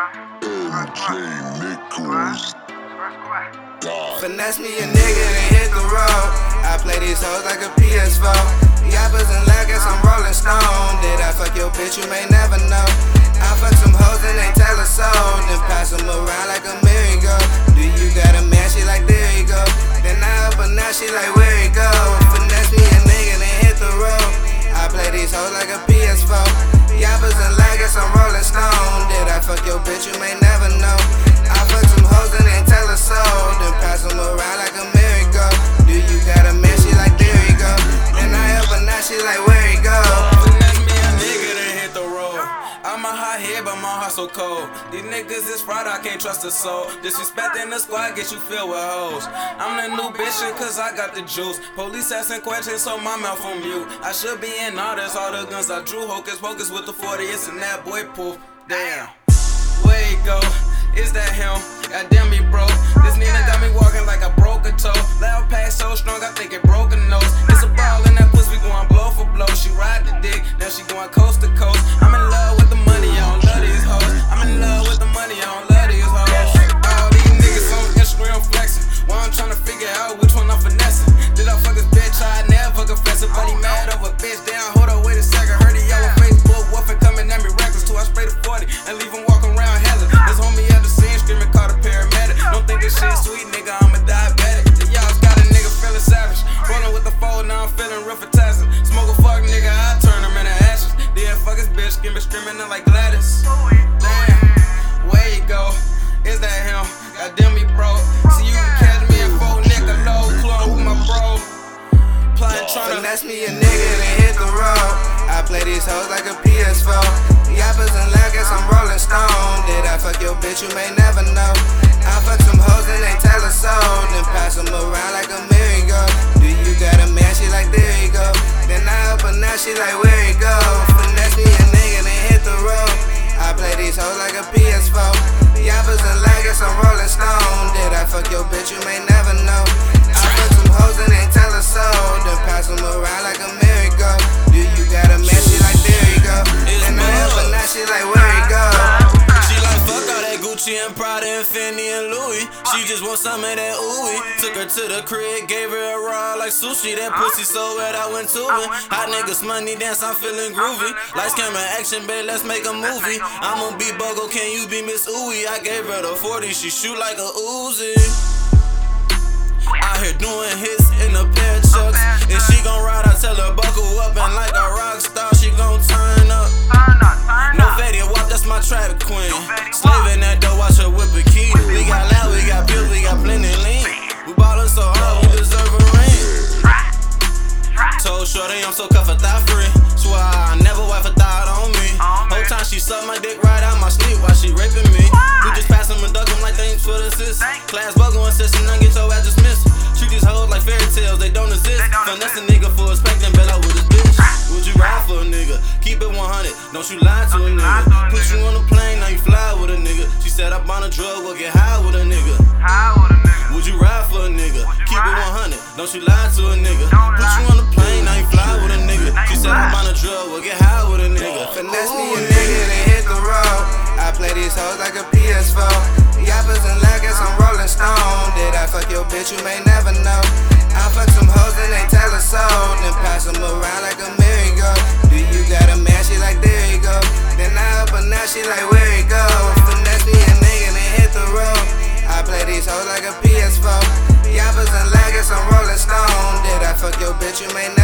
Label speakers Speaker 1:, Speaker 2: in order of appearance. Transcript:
Speaker 1: AJ Nichols.
Speaker 2: Finesse me a nigga, then hit the road. I play these hoes like a PS4. Yappers and laggers, I'm rolling stone. Did I fuck your bitch? You may never know. I fuck some hoes and they tell her so. Then pass them around like a merry-go. Do you got a man? She like, there you go. Then I up and now she like, where you go? Finesse me a nigga, then hit the road. I play these hoes like a PS4. Yappers and laggers, I'm rolling stone. Did I fuck your bitch? You may never know. I fuck some hoes and they tell her so. A
Speaker 3: hot head, but my heart so cold. These niggas is fraud, I can't trust a soul. Disrespecting the squad, get you filled with hoes. I'm the new bitch, cause I got the juice. Police asking questions, so my mouth on mute. I should be in orders, all the guns I drew. Hocus pocus with the 40, it's in that boy poof. Damn. Where you go? Is that him? Goddamn me, bro. This Nina got me walking like I broke a toe. Loud pack so strong, I think it broke a nose. It's a ball in that pussy, we going blow for blow. She ride the dick, now she going coast to coast. Plotting
Speaker 2: me a nigga, then hit the road. I play these hoes like a PS4. Yappers and laggers, I'm rolling stone. Did I fuck your bitch? You may never know. And
Speaker 3: Prada and Fendi and Louis. She just want some of that ooey. Took her to the crib, gave her a ride like sushi. That pussy so wet, I went to it. Hot niggas money dance, I'm feeling groovy. Lights, camera, action, babe, let's make a movie. I'm on be Bogo, can you be Miss Ooey? I gave her the 40, she shoot like a Uzi. Out here doing hits in a pair of chucks. And she gon' ride, I tell her buckle up and like a rock right out my sleep while she raping me. We just pass them and duck them like thanks for the assist. Class bugle insist and then get your ass dismissed. Treat these hoes like fairy tales, they don't exist. Finesse a nigga for a spectrum, bet out with his bitch. Would you ride for a nigga? Keep it 100, don't you lie to a nigga. Put you on a plane, now you fly with a nigga. She said up on a drug, we'll get high with a nigga. High with a nigga. Would you ride for a nigga? Keep it 100, don't you lie to a
Speaker 2: bitch? You may never know. I fuck some hoes and they tell her so. Then pass them around like a merry-go. Do you got a man? She like, there you go. Then I up and now she like, where you go? Finesse me a nigga, then hit the road. I play these hoes like a PS4. Yappers and laggers, I'm rolling stone. Did I fuck your bitch? You may never